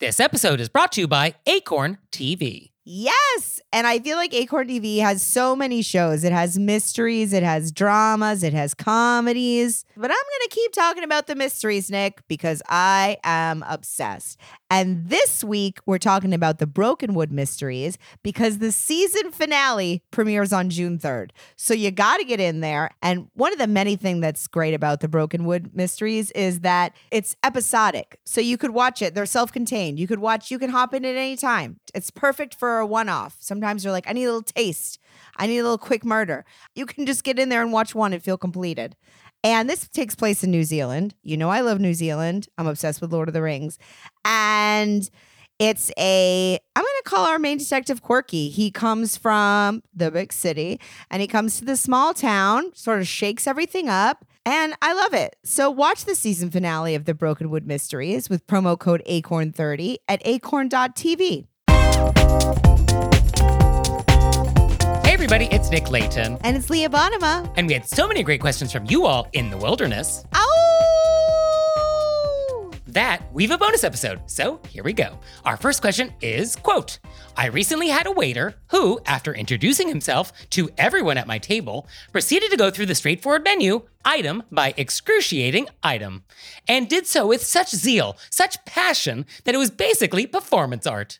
This episode is brought to you by Acorn TV. Yes. And I feel like Acorn TV has so many shows. It has mysteries, it has dramas, it has comedies. But I'm going to keep talking about the mysteries, Nick, because I am obsessed. And this week, we're talking about the Brokenwood mysteries because the season finale premieres on June 3rd. So you got to get in there. And one of the many things that's great about the Brokenwood mysteries is that it's episodic. So you could watch it, they're self contained. You could watch, you can hop in at any time. It's perfect for a one off. Sometimes you're like, I need a little taste. I need a little quick murder. You can just get in there and watch one and feel completed. And this takes place in New Zealand. You know, I love New Zealand. I'm obsessed with Lord of the Rings. And it's a, I'm going to call our main detective Quirky. He comes from the big city and he comes to the small town, sort of shakes everything up. And I love it. So watch the season finale of the Brokenwood Mysteries with promo code ACORN30 at acorn.tv. Everybody, it's Nick Leighton. And it's Leah Bonnema. And we had so many great questions from you all in the wilderness Ow! that we've a bonus episode. So here we go. Our first question is quote, I recently had a waiter who, after introducing himself to everyone at my table, proceeded to go through the straightforward menu item by excruciating item, and did so with such zeal, such passion, that it was basically performance art.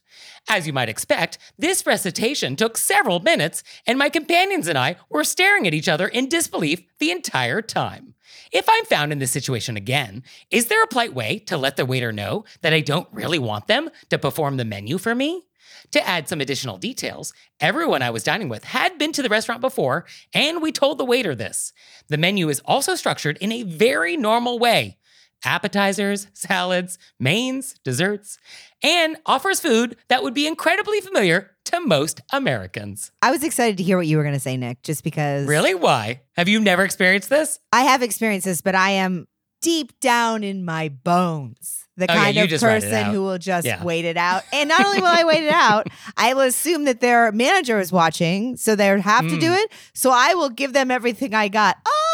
As you might expect, this recitation took several minutes, and my companions and I were staring at each other in disbelief the entire time. If I'm found in this situation again, is there a polite way to let the waiter know that I don't really want them to perform the menu for me? To add some additional details, everyone I was dining with had been to the restaurant before, and we told the waiter this. The menu is also structured in a very normal way appetizers, salads, mains, desserts, and offers food that would be incredibly familiar to most Americans. I was excited to hear what you were going to say, Nick, just because. Really? Why? Have you never experienced this? I have experienced this, but I am deep down in my bones the Oh, kind you of just write it person who will just Yeah. wait it out. And not only will I wait it out, I will assume that their manager is watching, so they would have to do Mm. it. So I will give them everything I got. Oh,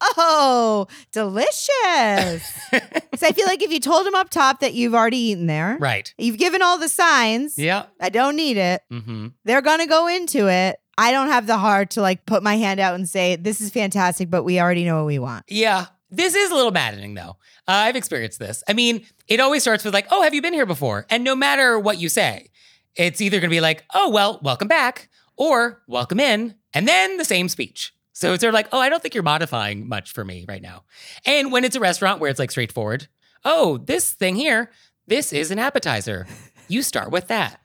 oh, delicious. so I feel like if you told them up top that you've already eaten there, right. you've given all the signs, Yeah. I don't need it, Mm-hmm. they're going to go into it. I don't have the heart to like put my hand out and say, this is fantastic, but we already know what we want. Yeah. This is a little maddening, though. Uh, I've experienced this. I mean, it always starts with, like, oh, have you been here before? And no matter what you say, it's either going to be like, oh, well, welcome back, or welcome in, and then the same speech. So it's sort of like, oh, I don't think you're modifying much for me right now. And when it's a restaurant where it's like straightforward, oh, this thing here, this is an appetizer. You start with that.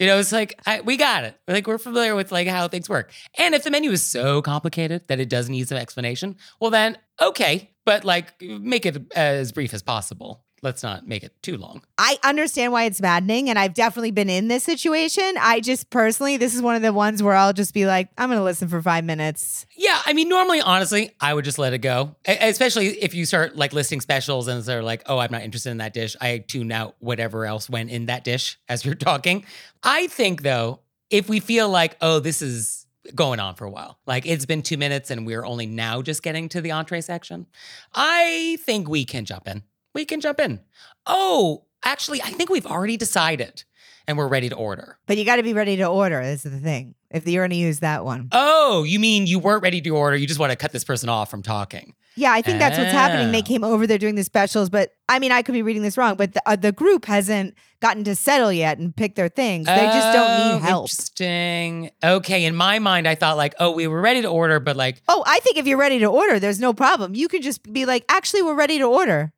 You know, it's like I, we got it. Like we're familiar with like how things work. And if the menu is so complicated that it does need some explanation, well then okay, but like make it as brief as possible. Let's not make it too long. I understand why it's maddening, and I've definitely been in this situation. I just personally, this is one of the ones where I'll just be like, I'm going to listen for five minutes. Yeah, I mean, normally, honestly, I would just let it go. Especially if you start like listing specials and they're like, oh, I'm not interested in that dish. I tune out whatever else went in that dish as you're talking. I think though, if we feel like, oh, this is going on for a while, like it's been two minutes and we're only now just getting to the entree section, I think we can jump in. We can jump in. Oh, actually, I think we've already decided and we're ready to order. But you got to be ready to order. This is the thing. If you're going to use that one. Oh, you mean you weren't ready to order? You just want to cut this person off from talking. Yeah, I think that's what's happening. They Oh. came over, they're doing the specials, but I mean, I could be reading this wrong, but the, uh, the group hasn't gotten to settle yet and pick their things. They just don't Oh, need help. Interesting. Okay, in my mind, I thought like, oh, we were ready to order, but like, Oh, I think if you're ready to order, there's no problem. You can just be like, actually, we're ready to order.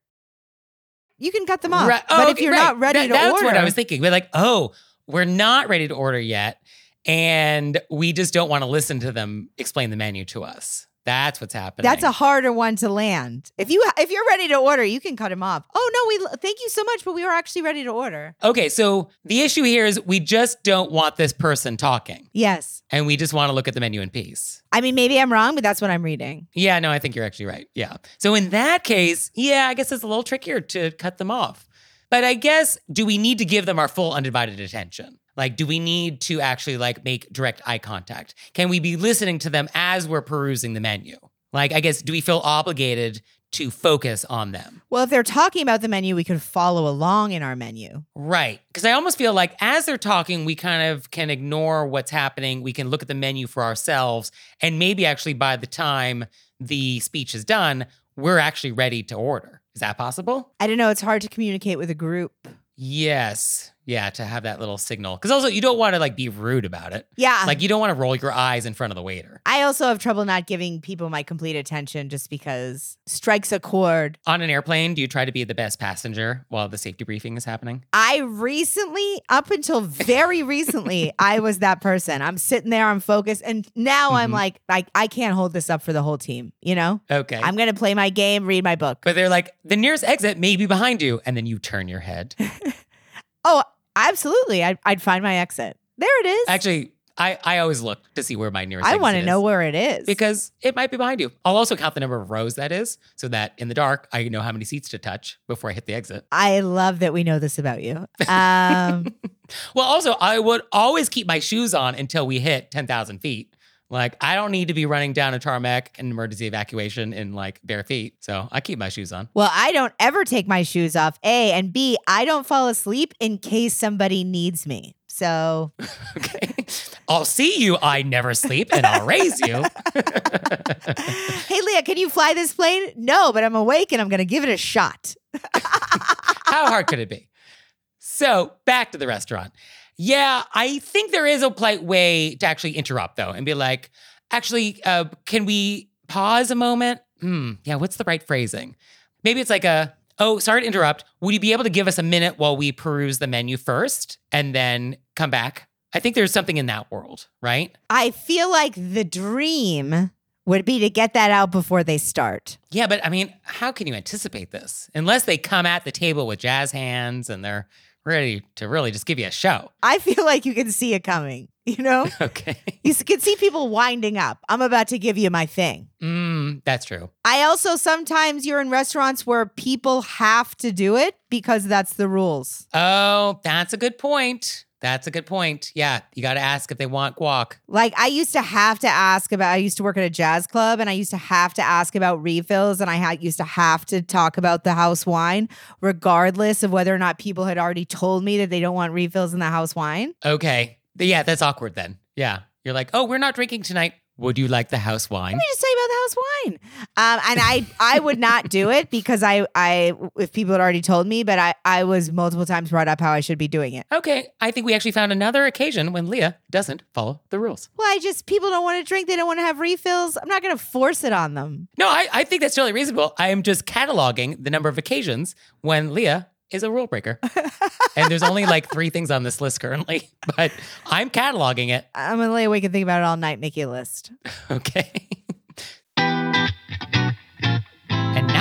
You can cut them off. Right- but oh, if you're right. not ready That- to that's order, what I was thinking. We're like, oh, we're not ready to order yet, and we just don't want to listen to them explain the menu to us. That's what's happening. That's a harder one to land. If you if you're ready to order, you can cut him off. Oh no, we thank you so much, but we were actually ready to order. okay. So the issue here is we just don't want this person talking, Yes. and we just want to look at the menu in peace. I mean, maybe I'm wrong, but that's what I'm reading. Yeah, no, I think you're actually right. Yeah. So in that case, yeah, I guess it's a little trickier to cut them off. But I guess do we need to give them our full undivided attention? Like do we need to actually like make direct eye contact? Can we be listening to them as we're perusing the menu? Like I guess do we feel obligated to focus on them. Well, if they're talking about the menu, we could follow along in our menu. Right. Because I almost feel like as they're talking, we kind of can ignore what's happening. We can look at the menu for ourselves. And maybe actually by the time the speech is done, we're actually ready to order. Is that possible? I don't know. It's hard to communicate with a group. Yes. Yeah, to have that little signal. Because also, you don't want to like be rude about it. Yeah. Like, you don't want to roll your eyes in front of the waiter. I also have trouble not giving people my complete attention just because strikes a chord. On an airplane, do you try to be the best passenger while the safety briefing is happening? I recently, up until very recently, I was that person. I'm sitting there, I'm focused, and now I'm Mhm. like, I, I can't hold this up for the whole team. You know, Okay. I'm gonna play my game, read my book. but they're like, the nearest exit may be behind you. And then you turn your head. Oh, absolutely. I'd, I'd find my exit. There it is. Actually, I, I always look to see where my nearest I want to know where it is because it might be behind you. I'll also count the number of rows that is so that in the dark, I know how many seats to touch before I hit the exit. I love that we know this about you. Um, Well, also, I would always keep my shoes on until we hit 10,000 feet. Like, I don't need to be running down a tarmac and emergency evacuation in like bare feet. So I keep my shoes on. well, I don't ever take my shoes off. A and B, I don't fall asleep in case somebody needs me. So Okay. I'll see you. I never sleep and I'll raise you. hey, Leah, can you fly this plane? No, but I'm awake and I'm going to give it a shot. How hard could it be? So back to the restaurant. Yeah, I think there is a polite way to actually interrupt though and be like, actually, uh, can we pause a moment? Hmm, yeah, what's the right phrasing? Maybe it's like a, oh, sorry to interrupt. Would you be able to give us a minute while we peruse the menu first and then come back? I think there's something in that world, right? I feel like the dream would be to get that out before they start. Yeah, but I mean, how can you anticipate this? Unless they come at the table with jazz hands and they're ready to really just give you a show. I feel like you can see it coming, you know? Okay. You can see people winding up. I'm about to give you my thing. Mm, that's true. I also sometimes you're in restaurants where people have to do it because that's the rules. Oh, that's a good point. That's a good point. Yeah, you got to ask if they want guac. Like I used to have to ask about I used to work at a jazz club and I used to have to ask about refills and I had used to have to talk about the house wine regardless of whether or not people had already told me that they don't want refills in the house wine. Okay. Yeah, that's awkward then. Yeah. You're like, oh, we're not drinking tonight. Would you like the house wine? Let me just tell you about the house wine. Um, and I I would not do it because I I if people had already told me, but I I was multiple times brought up how I should be doing it. Okay. I think we actually found another occasion when Leah doesn't follow the rules. Well, I just people don't want to drink, they don't want to have refills. I'm not going to force it on them. No, I, I think that's totally reasonable. I am just cataloging the number of occasions when Leah is a rule breaker. and there's only like three things on this list currently, but I'm cataloging it. I'm going to lay awake and think about it all night, make you a list. Okay.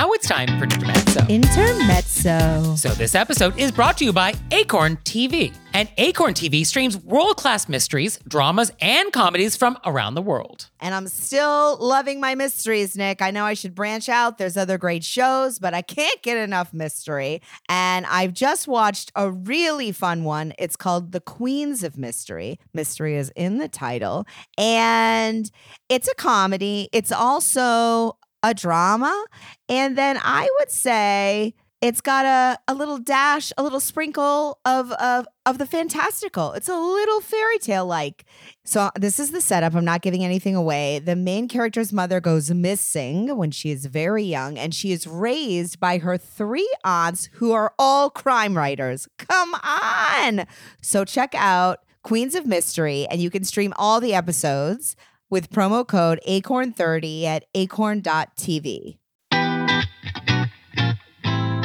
Now it's time for Intermezzo. Intermezzo. So, this episode is brought to you by Acorn TV. And Acorn TV streams world class mysteries, dramas, and comedies from around the world. And I'm still loving my mysteries, Nick. I know I should branch out. There's other great shows, but I can't get enough mystery. And I've just watched a really fun one. It's called The Queens of Mystery. Mystery is in the title. And it's a comedy, it's also a drama. And then I would say, it's got a, a little dash, a little sprinkle of, of of the fantastical. It's a little fairy tale like. So uh, this is the setup. I'm not giving anything away. The main character's mother goes missing when she is very young, and she is raised by her three aunts who are all crime writers. Come on. So check out Queens of Mystery, and you can stream all the episodes with promo code ACORN30 at acorn.tv.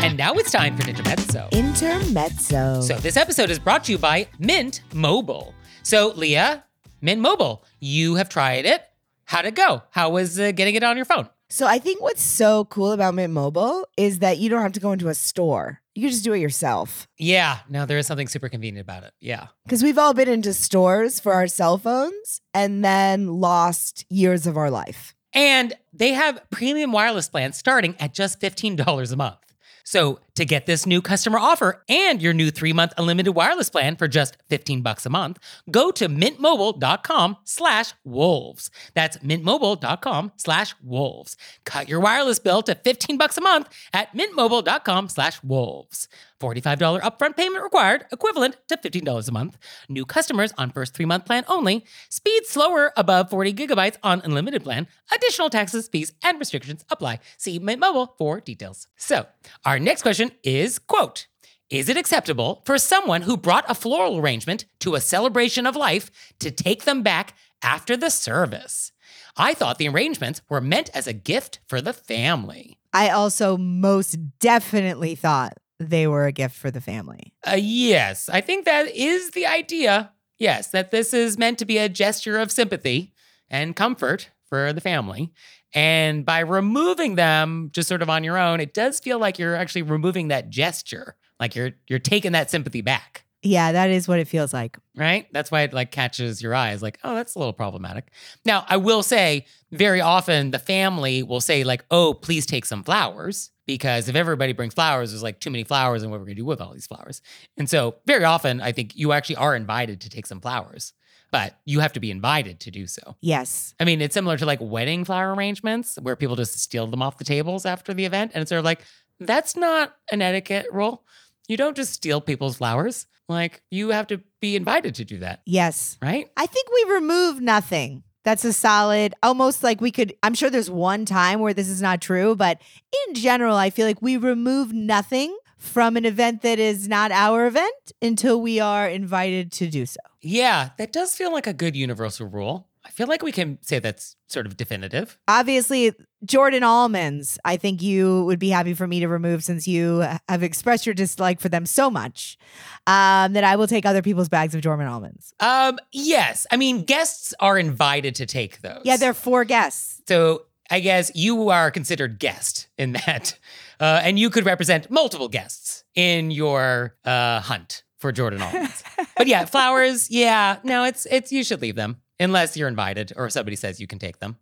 And now it's time for Intermezzo. Intermezzo. So, this episode is brought to you by Mint Mobile. So, Leah, Mint Mobile, you have tried it. How'd it go? How was uh, getting it on your phone? So I think what's so cool about Mint Mobile is that you don't have to go into a store. You can just do it yourself. Yeah, no, there is something super convenient about it. Yeah. Because we've all been into stores for our cell phones and then lost years of our life. And they have premium wireless plans starting at just $15 a month. So To get this new customer offer and your new three-month unlimited wireless plan for just 15 bucks a month, go to mintmobile.com slash wolves. That's mintmobile.com slash wolves. Cut your wireless bill to 15 bucks a month at mintmobile.com slash wolves. $45 upfront payment required, equivalent to $15 a month. New customers on first three-month plan only. Speed slower above 40 gigabytes on unlimited plan. Additional taxes, fees, and restrictions apply. See Mint Mobile for details. So, our next question is, quote, is it acceptable for someone who brought a floral arrangement to a celebration of life to take them back after the service? I thought the arrangements were meant as a gift for the family. I also most definitely thought they were a gift for the family. Uh, yes, I think that is the idea. Yes, that this is meant to be a gesture of sympathy and comfort for the family. And by removing them just sort of on your own, it does feel like you're actually removing that gesture. Like you're you're taking that sympathy back. Yeah, that is what it feels like. Right? That's why it like catches your eyes like, "Oh, that's a little problematic." Now, I will say very often the family will say like, "Oh, please take some flowers." Because if everybody brings flowers, there's like too many flowers, and what we're gonna do with all these flowers. And so, very often, I think you actually are invited to take some flowers, but you have to be invited to do so. Yes. I mean, it's similar to like wedding flower arrangements where people just steal them off the tables after the event. And it's sort of like, that's not an etiquette rule. You don't just steal people's flowers. Like, you have to be invited to do that, Yes. right? I think we remove nothing. That's a solid, almost like we could. I'm sure there's one time where this is not true, but in general, I feel like we remove nothing from an event that is not our event until we are invited to do so. Yeah, that does feel like a good universal rule. I feel like we can say that's sort of definitive. Obviously, Jordan almonds, I think you would be happy for me to remove since you have expressed your dislike for them so much um, that I will take other people's bags of Jordan almonds. Um, yes. I mean, guests are invited to take those. Yeah, they're four guests. So I guess you are considered guest in that, uh, and you could represent multiple guests in your uh, hunt for Jordan almonds. but yeah, flowers. Yeah, no, it's it's you should leave them unless you're invited or somebody says you can take them.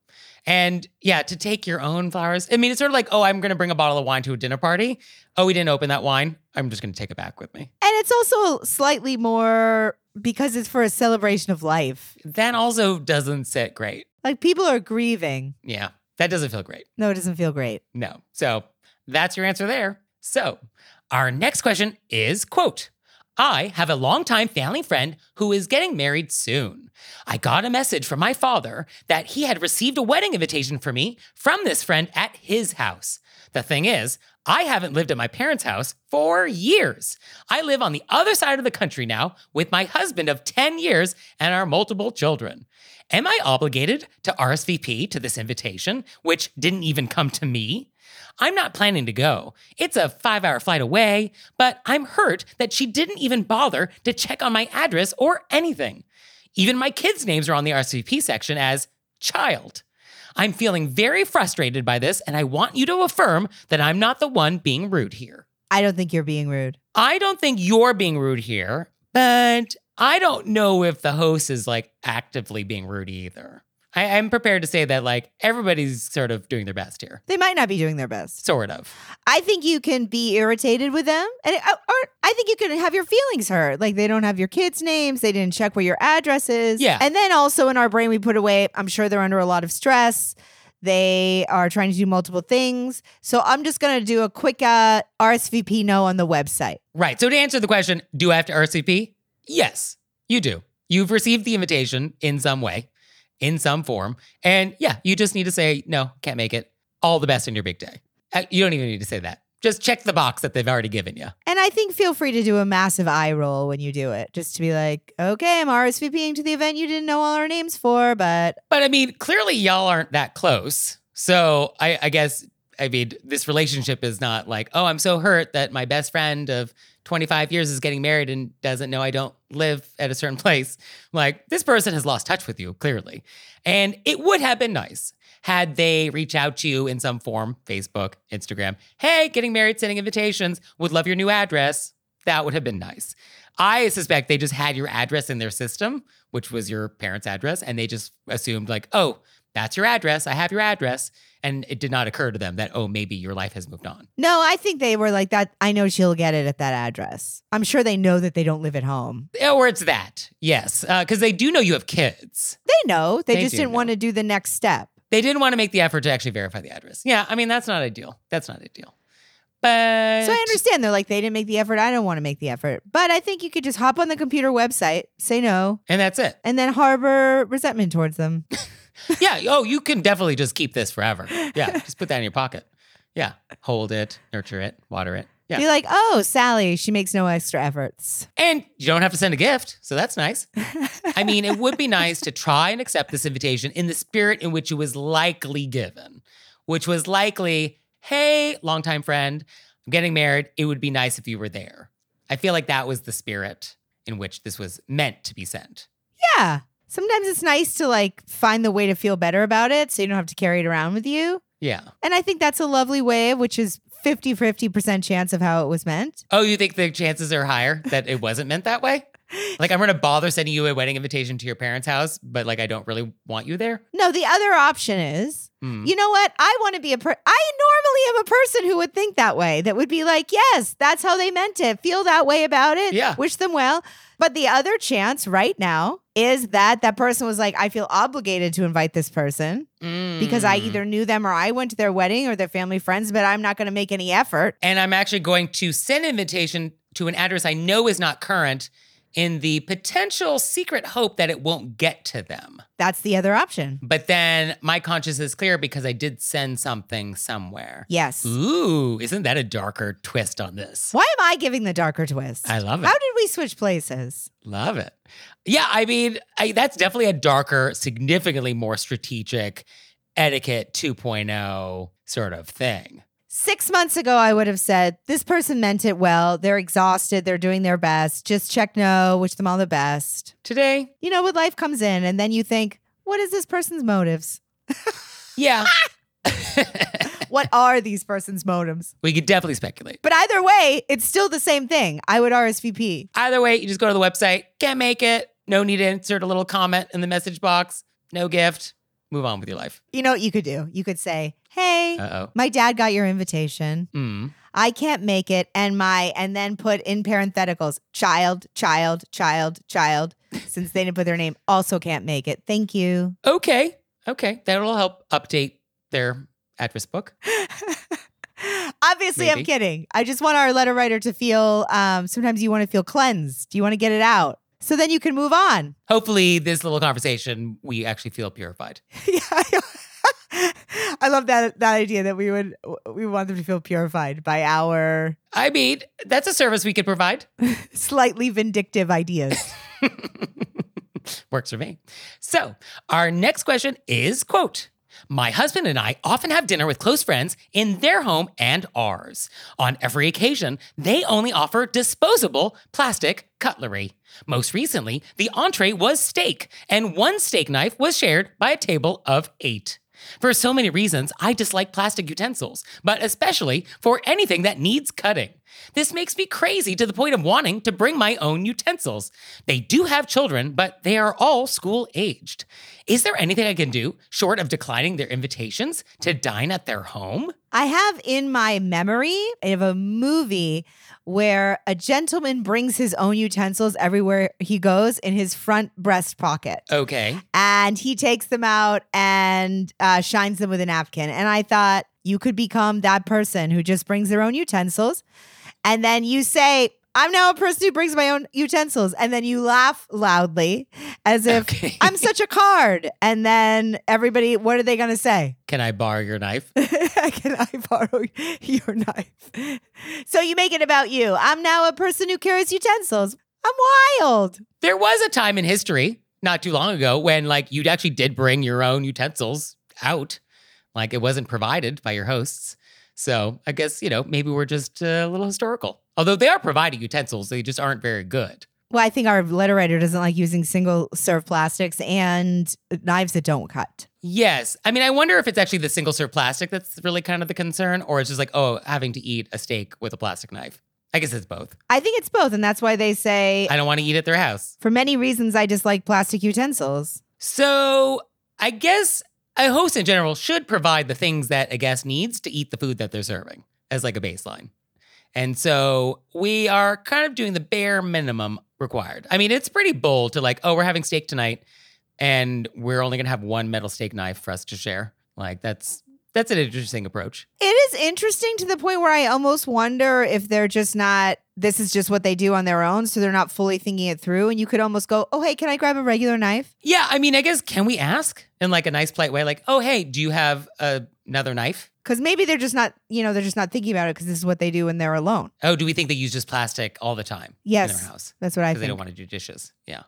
And yeah, to take your own flowers. I mean, it's sort of like, oh, I'm going to bring a bottle of wine to a dinner party. Oh, we didn't open that wine. I'm just going to take it back with me. And it's also slightly more because it's for a celebration of life. That also doesn't sit great. Like people are grieving. Yeah, that doesn't feel great. No, it doesn't feel great. No. So that's your answer there. So our next question is quote, I have a longtime family friend who is getting married soon. I got a message from my father that he had received a wedding invitation for me from this friend at his house. The thing is, I haven't lived at my parents' house for years. I live on the other side of the country now with my husband of 10 years and our multiple children. Am I obligated to RSVP to this invitation, which didn't even come to me? I'm not planning to go. It's a five hour flight away, but I'm hurt that she didn't even bother to check on my address or anything. Even my kids' names are on the RSVP section as child. I'm feeling very frustrated by this, and I want you to affirm that I'm not the one being rude here. I don't think you're being rude. I don't think you're being rude here, but I don't know if the host is like actively being rude either. I, am prepared to say that like everybody's sort of doing their best here. They might not be doing their best. Sort of. I think you can be irritated with them, and uh, or I think you can have your feelings hurt. Like they don't have your kids' names, they didn't check where your address is. Yeah. and then also in our brain we put away. I'm sure they're under a lot of stress. They are trying to do multiple things. So I'm just gonna do a quick uh, RSVP no on the website. Right. So to answer the question, do I have to RSVP? Yes, you do. You've received the invitation in some way, in some form. And yeah, you just need to say, no, can't make it. All the best in your big day. Uh, You don't even need to say that. Just check the box that they've already given you. And I think feel free to do a massive eye roll when you do it, just to be like, okay, I'm RSVPing to the event you didn't know all our names for, but But I mean, clearly y'all aren't that close. So I, I guess, I mean, this relationship is not like, oh, I'm so hurt that my best friend of 25 years is getting married and doesn't know I don't live at a certain place. Like, this person has lost touch with you, clearly. And it would have been nice had they reach out to you in some form Facebook, Instagram. Hey, getting married, sending invitations, would love your new address. That would have been nice. I suspect they just had your address in their system, which was your parents' address, and they just assumed, like, oh, that's your address. I have your address. And it did not occur to them that, oh, maybe your life has moved on. No, I think they were like that. I know she'll get it at that address. I'm sure they know that they don't live at home. Or it's that. Yes. Uh, because they do know you have kids. They know. They, They just didn't want to do the next step. They didn't want to make the effort to actually verify the address. Yeah. I mean, that's not ideal. That's not ideal. But So I understand they're like, they didn't make the effort. I don't want to make the effort. But I think you could just hop on the computer website, say no, And that's it. and then harbor resentment towards them. Yeah. Oh, you can definitely just keep this forever. Yeah. Just put that in your pocket. Yeah. Hold it, nurture it, water it. Yeah. Be like, oh, Sally, she makes no extra efforts. And you don't have to send a gift. So that's nice. I mean, it would be nice to try and accept this invitation in the spirit in which it was likely given, which was likely, hey, longtime friend, I'm getting married. It would be nice if you were there. I feel like that was the spirit in which this was meant to be sent. Yeah. Sometimes it's nice to like find the way to feel better about it so you don't have to carry it around with you. Yeah. And I think that's a lovely way, which is 50 50% chance of how it was meant. Oh, you think the chances are higher that it wasn't meant that way? Like, I'm going to bother sending you a wedding invitation to your parents' house, but like, I don't really want you there. No, the other option is, Hmm. you know what? I want to be a per I normally am a person who would think that way. That would be like, yes, that's how they meant it. Feel that way about it. Yeah. Wish them well. But the other chance right now is that that person was like, I feel obligated to invite this person because I Mm. either knew them or I went to their wedding or their family friends, but I'm not going to make any effort. and I'm actually going to send an invitation to an address I know is not current in the potential secret hope that it won't get to them. That's the other option. But then my conscience is clear because I did send something somewhere. Yes. Ooh, isn't that a darker twist on this? Why am I giving the darker twist? I love it. How did we switch places? Love it. Yeah, I mean, I, that's definitely a darker, significantly more strategic etiquette 2.0 sort of thing. Six months ago, I would have said, This person meant it well. They're exhausted. They're doing their best. Just check no, wish them all the best. Today, You know, when life comes in, and then you think, What is this person's motives? yeah. What are these person's motives? we could definitely speculate. But either way, it's still the same thing. I would RSVP. Either way, you just go to the website, can't make it, no need to insert a little comment in the message box, no gift, move on with your life. You know what you could do? You could say, Hey, Uh oh. my dad got your invitation. Mm. I can't make it. And my, and then put in parentheticals, child, child, child, child, since they didn't put their name, also can't make it. Thank you. Okay. Okay. That'll help update their address book. Obviously, I'm kidding. I just want our letter writer to feel, um, sometimes you want to feel cleansed. Do You want to get it out. So then you can move on. Hopefully, this little conversation, we actually feel purified. yeah. I love that that idea that we would we want them to feel purified by our I mean, that's a service we could provide. slightly vindictive ideas. Works for me. So, our next question is quote, my husband and I often have dinner with close friends in their home and ours. On every occasion, they only offer disposable plastic cutlery. Most recently, the entree was steak, and one steak knife was shared by a table of eight. For so many reasons, I dislike plastic utensils, but especially for anything that needs cutting. This makes me crazy to the point of wanting to bring my own utensils. They do have children, but they are all school aged. Is there anything I can do, short of declining their invitations, to dine at their home? I have in my memory of a movie where a gentleman brings his own utensils everywhere he goes in his front breast pocket. Okay. and he takes them out and uh, shines them with a napkin. And I thought you could become that person who just brings their own utensils. And then you say, I'm now a person who brings my own utensils. And then you laugh loudly as if Okay. I'm such a card. And then everybody, what are they going to say? Can I borrow your knife? Can I borrow your knife? So you make it about you. I'm now a person who carries utensils. I'm wild. There was a time in history, not too long ago, when like you actually did bring your own utensils out. Like it wasn't provided by your hosts. So I guess, you know, maybe we're just uh, a little historical. Although they are providing utensils, they just aren't very good. Well, I think our letter writer doesn't like using single serve plastics and knives that don't cut. Yes. I mean, I wonder if it's actually the single serve plastic that's really kind of the concern, or it's just like, oh, having to eat a steak with a plastic knife. I guess it's both. I think it's both. And that's why they say, I don't want to eat at their house. for many reasons, I dislike plastic utensils. So I guess a host in general should provide the things that a guest needs to eat the food that they're serving as like a baseline. And so we are kind of doing the bare minimum required. I mean, it's pretty bold to like, oh, we're having steak tonight and we're only going to have one metal steak knife for us to share. Like that's that's an interesting approach. It is interesting to the point where I almost wonder if they're just not, this is just what they do on their own. So they're not fully thinking it through. And you could almost go, oh, hey, can I grab a regular knife? Yeah, I mean, I guess can we ask in like a nice polite way like, "Oh, hey, do you have a, another knife?" Because maybe they're just not, you know, they're just not thinking about it because this is what they do when they're alone. Oh, do we think they use just plastic all the time Yes. in their house? That's what I because they don't want to do dishes. Yeah.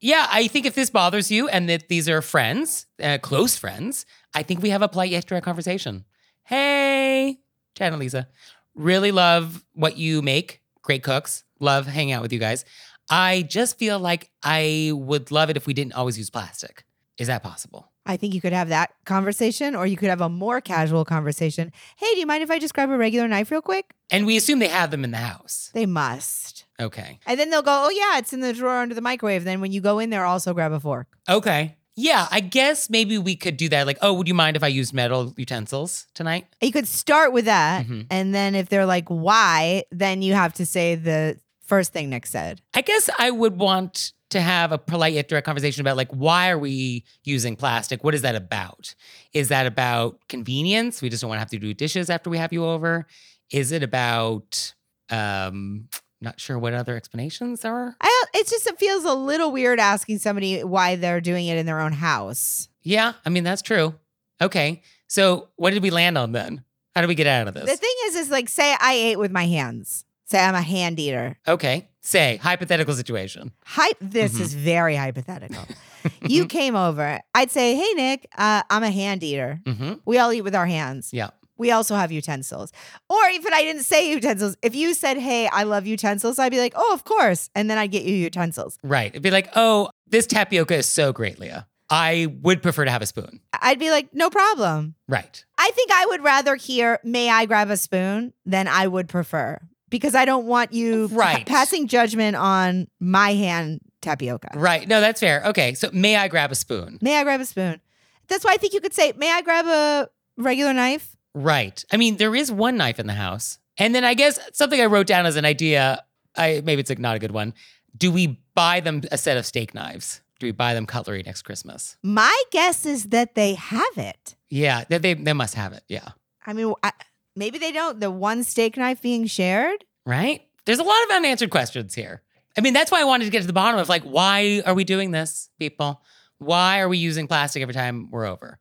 Yeah, I think if this bothers you and that these are friends, uh, close friends, I think we have a polite yet direct conversation. Hey, Chad and Lisa, really love what you make. Great cooks. Love hanging out with you guys. I just feel like I would love it if we didn't always use plastic. Is that possible? I think you could have that conversation or you could have a more casual conversation. Hey, do you mind if I just grab a regular knife real quick? And we assume they have them in the house. They must. Okay. And then they'll go, oh, yeah, it's in the drawer under the microwave. Then when you go in there, also grab a fork. Okay. Yeah, I guess maybe we could do that. Like, oh, would you mind if I used metal utensils tonight? You could start with that. Mhm. And then if they're like, why? Then you have to say the first thing Nick said. I guess I would want to have a polite yet direct conversation about like why are we using plastic? What is that about? Is that about convenience? We just don't want to have to do dishes after we have you over. Is it about um not sure what other explanations there are? I it's just it feels a little weird asking somebody why they're doing it in their own house. Yeah, I mean that's true. Okay. So what did we land on then? How do we get out of this? The thing is, is like say I ate with my hands. Say I'm a hand eater. okay. Say hypothetical situation. Hy- this Mhm. is very hypothetical. you came over. I'd say, hey Nick, uh, I'm a hand eater. hmm We all eat with our hands. Yeah. We also have utensils. Or even I didn't say utensils. If you said, hey, I love utensils, I'd be like, oh, of course. And then I'd get you utensils. Right. It'd be like, oh, this tapioca is so great, Leah. I would prefer to have a spoon. I'd be like, no problem. Right. I think I would rather hear, may I grab a spoon, than I would prefer because I don't want you pa- Right. passing judgment on my hand tapioca. Right. No, that's fair. Okay. So may I grab a spoon? May I grab a spoon? That's why I think you could say, may I grab a regular knife? Right. I mean, there is one knife in the house. And then I guess something I wrote down as an idea, I maybe it's like not a good one. Do we buy them a set of steak knives? Do we buy them cutlery next Christmas? My guess is that they have it. Yeah, they they, they must have it. Yeah. I mean, I, maybe they don't. The one steak knife being shared. Right? There's a lot of unanswered questions here. I mean, that's why I wanted to get to the bottom of like, why are we doing this, people? Why are we using plastic every time we're over?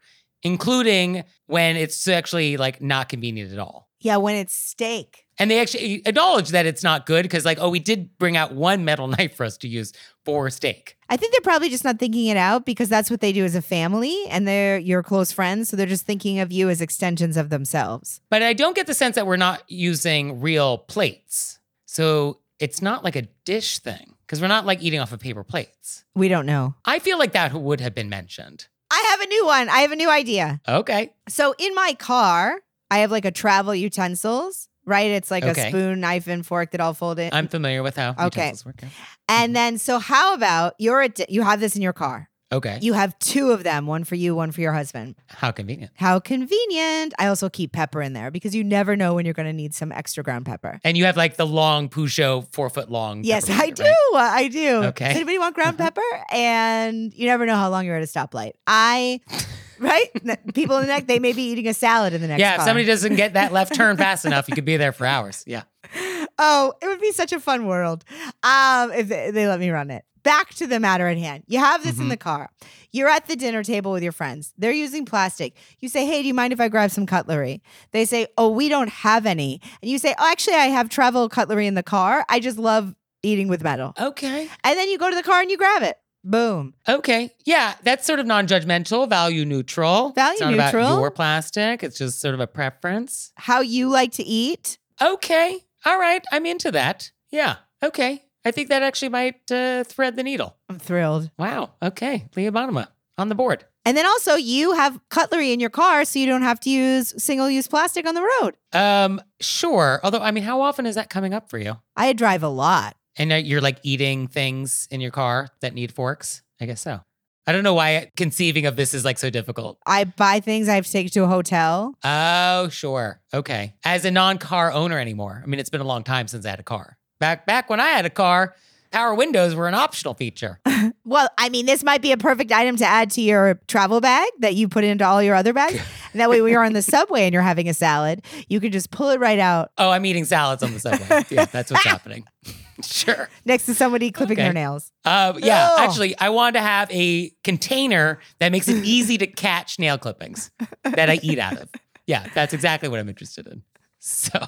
Including when it's actually like not convenient at all. Yeah, when it's steak. And they actually acknowledge that it's not good because, like, oh, we did bring out one metal knife for us to use for steak. I think they're probably just not thinking it out because that's what they do as a family and they're your close friends. So they're just thinking of you as extensions of themselves. But I don't get the sense that we're not using real plates. So it's not like a dish thing because we're not like eating off of paper plates. We don't know. I feel like that would have been mentioned. Have a new one. I have a new idea. Okay. So in my car, I have like a travel utensils, right? It's like Okay. a spoon, knife, and fork that all fold in. I'm familiar with how Okay. utensils work. and mm-hmm. then, so how about you're a, you have this in your car? Okay. You have two of them, one for you, one for your husband. How convenient. How convenient. I also keep pepper in there because you never know when you're going to need some extra ground pepper. And you have like the long Peugeot, four foot long. Yes, I do. right? I do. Okay. Does anybody want ground Uh-huh. pepper? And you never know how long you're at a stoplight. I, right? People in the neck, they may be eating a salad in the next Yeah, if car. somebody doesn't get that left turn fast enough, you could be there for hours. Yeah. Oh, it would be such a fun world um, if they, let me run it. Back to the matter at hand. You have this in Mhm. the car. You're at the dinner table with your friends. They're using plastic. You say, Hey, do you mind if I grab some cutlery? They say, Oh, we don't have any. And you say, Oh, actually, I have travel cutlery in the car. I just love eating with metal. Okay. And then you go to the car and you grab it. Boom. Okay. Yeah, that's sort of non-judgmental, value neutral. Value it's not About neutral. your plastic. It's just sort of a preference. How you like to eat. Okay. All right. I'm into that. Yeah. Okay. I think that actually might uh, thread the needle. I'm thrilled. Wow. Okay. Leah Bonnema on the board. And then also, you have cutlery in your car so you don't have to use single use plastic on the road. Um, sure. Although, I mean, how often is that coming up for you? I drive a lot. And uh, you're like eating things in your car that need forks? I guess so. I don't know why conceiving of this is like so difficult. I buy things I have to take to a hotel. Oh, sure. Okay. As a non-car owner anymore. I mean, it's been a long time since I had a car. Back back when I had a car, power windows were an optional feature. Well, I mean, this might be a perfect item to add to your travel bag that you put into all your other bags. And that way, when you're on the subway and you're having a salad, you can just pull it right out Oh, I'm eating salads on the subway. yeah, that's what's happening. sure. next to somebody clipping Okay. their nails. Uh, yeah, actually, I want to have a container that makes it easy to catch nail clippings that I eat out of. Yeah, that's exactly what I'm interested in. So,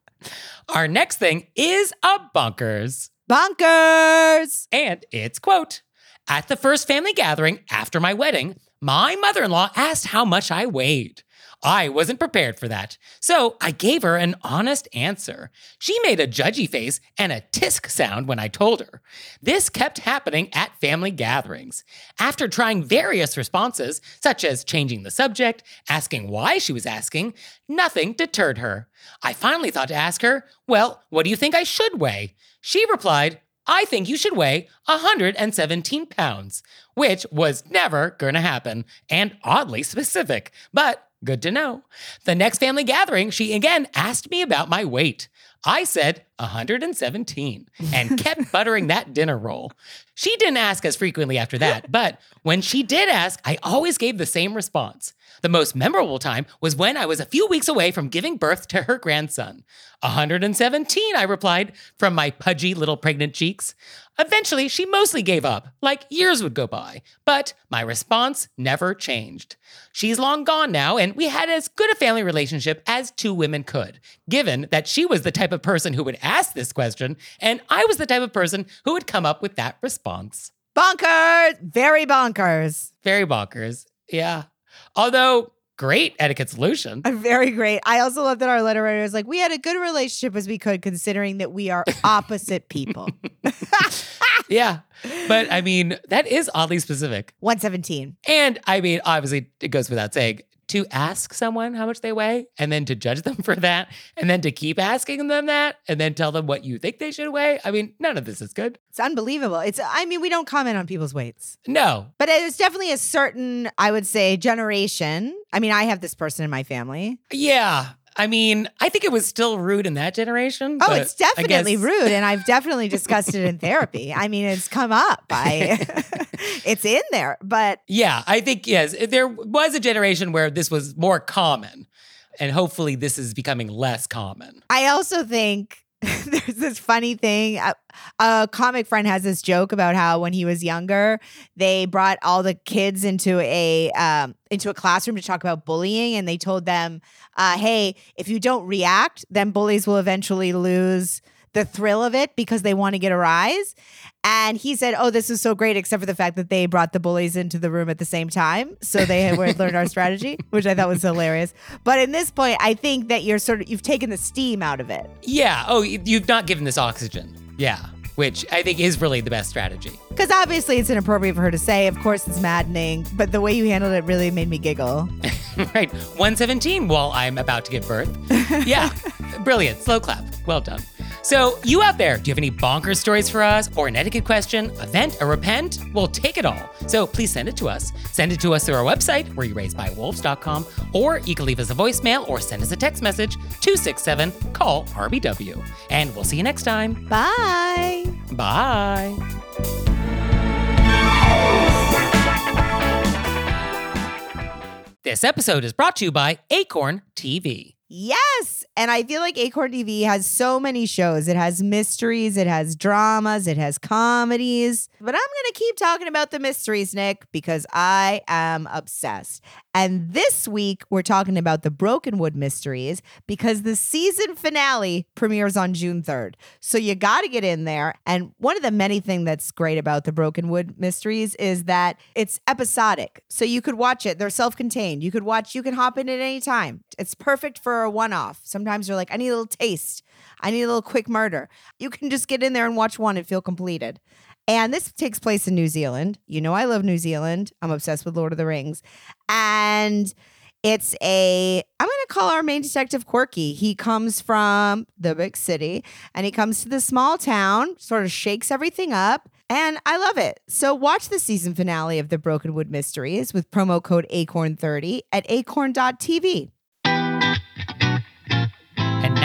our next thing is a bunkers. Bonkers! And it's quote At the first family gathering after my wedding, my mother in law asked how much I weighed. I wasn't prepared for that, so I gave her an honest answer. She made a judgy face and a tisk sound when I told her. This kept happening at family gatherings. After trying various responses, such as changing the subject, asking why she was asking, nothing deterred her. I finally thought to ask her, Well, what do you think I should weigh? She replied, I think you should weigh 117 pounds, which was never going to happen and oddly specific, but good to know. The next family gathering, she again asked me about my weight. I said 117 and kept buttering that dinner roll. She didn't ask as frequently after that, but when she did ask, I always gave the same response. The most memorable time was when I was a few weeks away from giving birth to her grandson. 117, I replied, from my pudgy little pregnant cheeks. Eventually, she mostly gave up, like years would go by, but my response never changed. She's long gone now, and we had as good a family relationship as two women could, given that she was the type of person who would ask this question, and I was the type of person who would come up with that response. Bonkers! Very bonkers. Very bonkers. Yeah. Although, great etiquette solution. Uh, Very great. I also love that our letter writer is like, we had a good relationship as we could, considering that we are opposite people. Yeah. But I mean, that is oddly specific. 117. And I mean, obviously, it goes without saying to ask someone how much they weigh and then to judge them for that and then to keep asking them that and then tell them what you think they should weigh. I mean, none of this is good. It's unbelievable. It's I mean, we don't comment on people's weights. No. But it's definitely a certain, I would say, generation. I mean, I have this person in my family. Yeah. I mean, I think it was still rude in that generation. Oh, it's definitely guess- rude. And I've definitely discussed it in therapy. I mean, it's come up. I it's in there. But Yeah, I think yes, there was a generation where this was more common, and hopefully this is becoming less common. I also think there's this funny thing. A, a comic friend has this joke about how when he was younger, they brought all the kids into a um, into a classroom to talk about bullying, and they told them, uh, "Hey, if you don't react, then bullies will eventually lose." The thrill of it because they want to get a rise. And he said, Oh, this is so great, except for the fact that they brought the bullies into the room at the same time. So they had learned our strategy, which I thought was hilarious. But in this point, I think that you're sort of, you've taken the steam out of it. Yeah. Oh, you've not given this oxygen. Yeah, which I think is really the best strategy. Because obviously it's inappropriate for her to say. Of course, it's maddening. But the way you handled it really made me giggle. right. 117 while I'm about to give birth. Yeah. Brilliant. Slow clap. Well done. So, you out there, do you have any bonkers stories for us or an etiquette question, event, or repent? We'll take it all. So, please send it to us. Send it to us through our website, where you raised by wolves.com, or you can leave us a voicemail or send us a text message 267 call RBW. And we'll see you next time. Bye. Bye. This episode is brought to you by Acorn TV. Yes. And I feel like Acorn TV has so many shows. It has mysteries, it has dramas, it has comedies. But I'm going to keep talking about the mysteries, Nick, because I am obsessed. And this week, we're talking about the Brokenwood mysteries because the season finale premieres on June 3rd. So you got to get in there. And one of the many things that's great about the Brokenwood mysteries is that it's episodic. So you could watch it, they're self contained. You could watch, you can hop in at any time. It's perfect for a one off. Sometimes you're like, I need a little taste, I need a little quick murder. You can just get in there and watch one and feel completed. And this takes place in New Zealand. You know, I love New Zealand. I'm obsessed with Lord of the Rings. And it's a, I'm going to call our main detective Quirky. He comes from the big city and he comes to the small town, sort of shakes everything up. And I love it. So watch the season finale of the Brokenwood Mysteries with promo code ACORN30 at acorn.tv.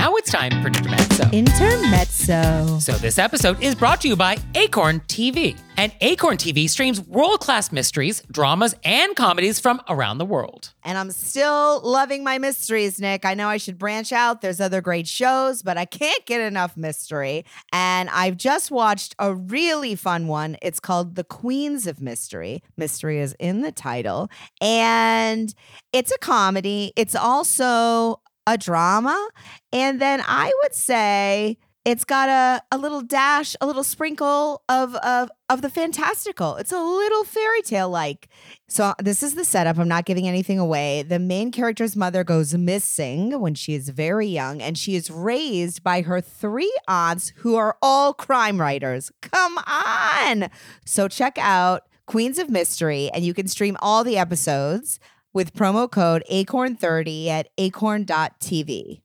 Now it's time for Intermezzo. Intermezzo. So this episode is brought to you by Acorn TV. And Acorn TV streams world-class mysteries, dramas, and comedies from around the world. And I'm still loving my mysteries, Nick. I know I should branch out. There's other great shows, but I can't get enough mystery. And I've just watched a really fun one. It's called The Queens of Mystery. Mystery is in the title. And it's a comedy. It's also a drama. And then I would say it's got a, a little dash, a little sprinkle of, of of the fantastical. It's a little fairy tale like. So uh, this is the setup. I'm not giving anything away. The main character's mother goes missing when she is very young, and she is raised by her three aunts who are all crime writers. Come on. So check out Queens of Mystery, and you can stream all the episodes with promo code ACORN30 at acorn.tv.